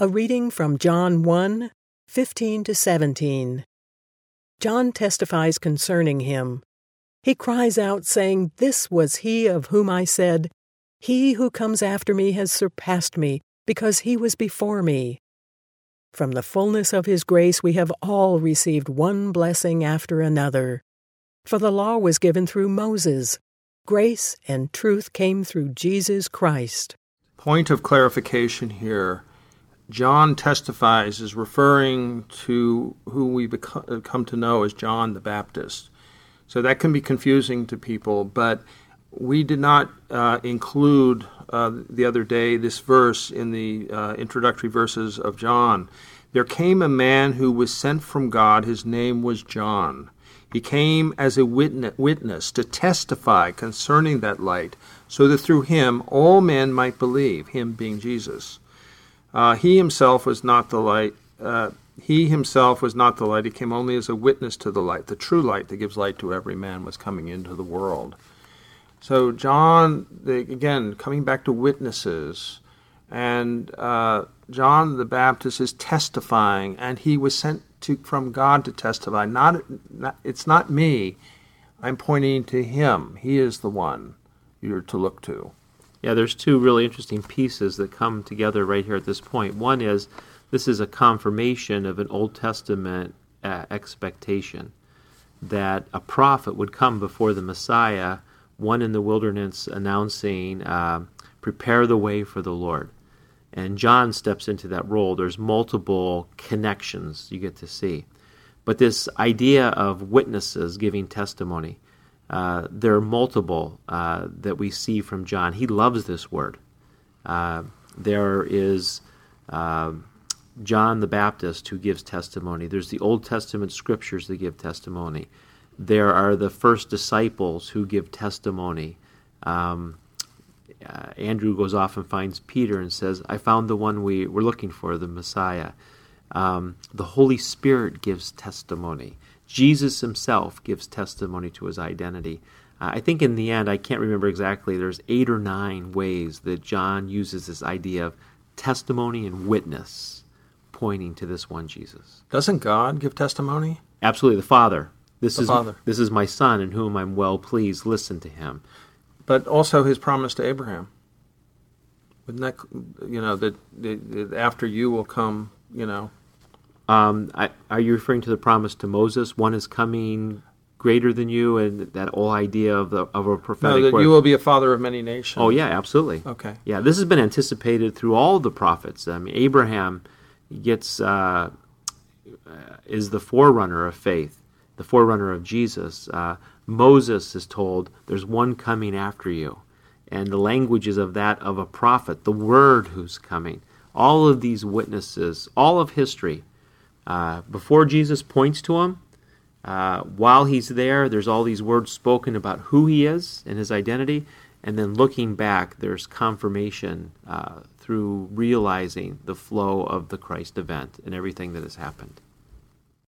A reading from John 1 15 to 17. John testifies concerning him. He cries out, saying, This was he of whom I said, He who comes after me has surpassed me, because he was before me. From the fullness of his grace we have all received one blessing after another. For the law was given through Moses, grace and truth came through Jesus Christ. Point of clarification here. John testifies is referring to who we come to know as John the Baptist. So that can be confusing to people, but we did not uh, include uh, the other day this verse in the uh, introductory verses of John. There came a man who was sent from God, his name was John. He came as a witness to testify concerning that light, so that through him all men might believe, him being Jesus. Uh, he himself was not the light. Uh, he himself was not the light. He came only as a witness to the light. The true light that gives light to every man was coming into the world. So John, again, coming back to witnesses, and uh, John the Baptist is testifying, and he was sent to from God to testify. Not, not it's not me. I'm pointing to him. He is the one you're to look to. Yeah, there's two really interesting pieces that come together right here at this point. One is this is a confirmation of an Old Testament uh, expectation that a prophet would come before the Messiah, one in the wilderness announcing, uh, Prepare the way for the Lord. And John steps into that role. There's multiple connections you get to see. But this idea of witnesses giving testimony, uh, there are multiple uh, that we see from John. He loves this word. Uh, there is uh, John the Baptist who gives testimony. There's the Old Testament scriptures that give testimony. There are the first disciples who give testimony. Um, uh, Andrew goes off and finds Peter and says, I found the one we were looking for, the Messiah. Um, the Holy Spirit gives testimony. Jesus himself gives testimony to his identity. Uh, I think in the end, I can't remember exactly, there's eight or nine ways that John uses this idea of testimony and witness pointing to this one Jesus. Doesn't God give testimony? Absolutely, the Father. This the is Father. this is my son in whom I'm well pleased. Listen to him. But also his promise to Abraham. Wouldn't that you know that, that after you will come, you know, um, I, are you referring to the promise to Moses? One is coming greater than you, and that whole idea of the of a prophetic. No, that word. you will be a father of many nations. Oh yeah, absolutely. Okay. Yeah, this has been anticipated through all the prophets. I mean, Abraham gets uh, is the forerunner of faith, the forerunner of Jesus. Uh, Moses is told, "There's one coming after you," and the language is of that of a prophet, the Word who's coming. All of these witnesses, all of history uh, before Jesus points to him, uh, while he's there, there's all these words spoken about who he is and his identity. And then looking back, there's confirmation uh, through realizing the flow of the Christ event and everything that has happened.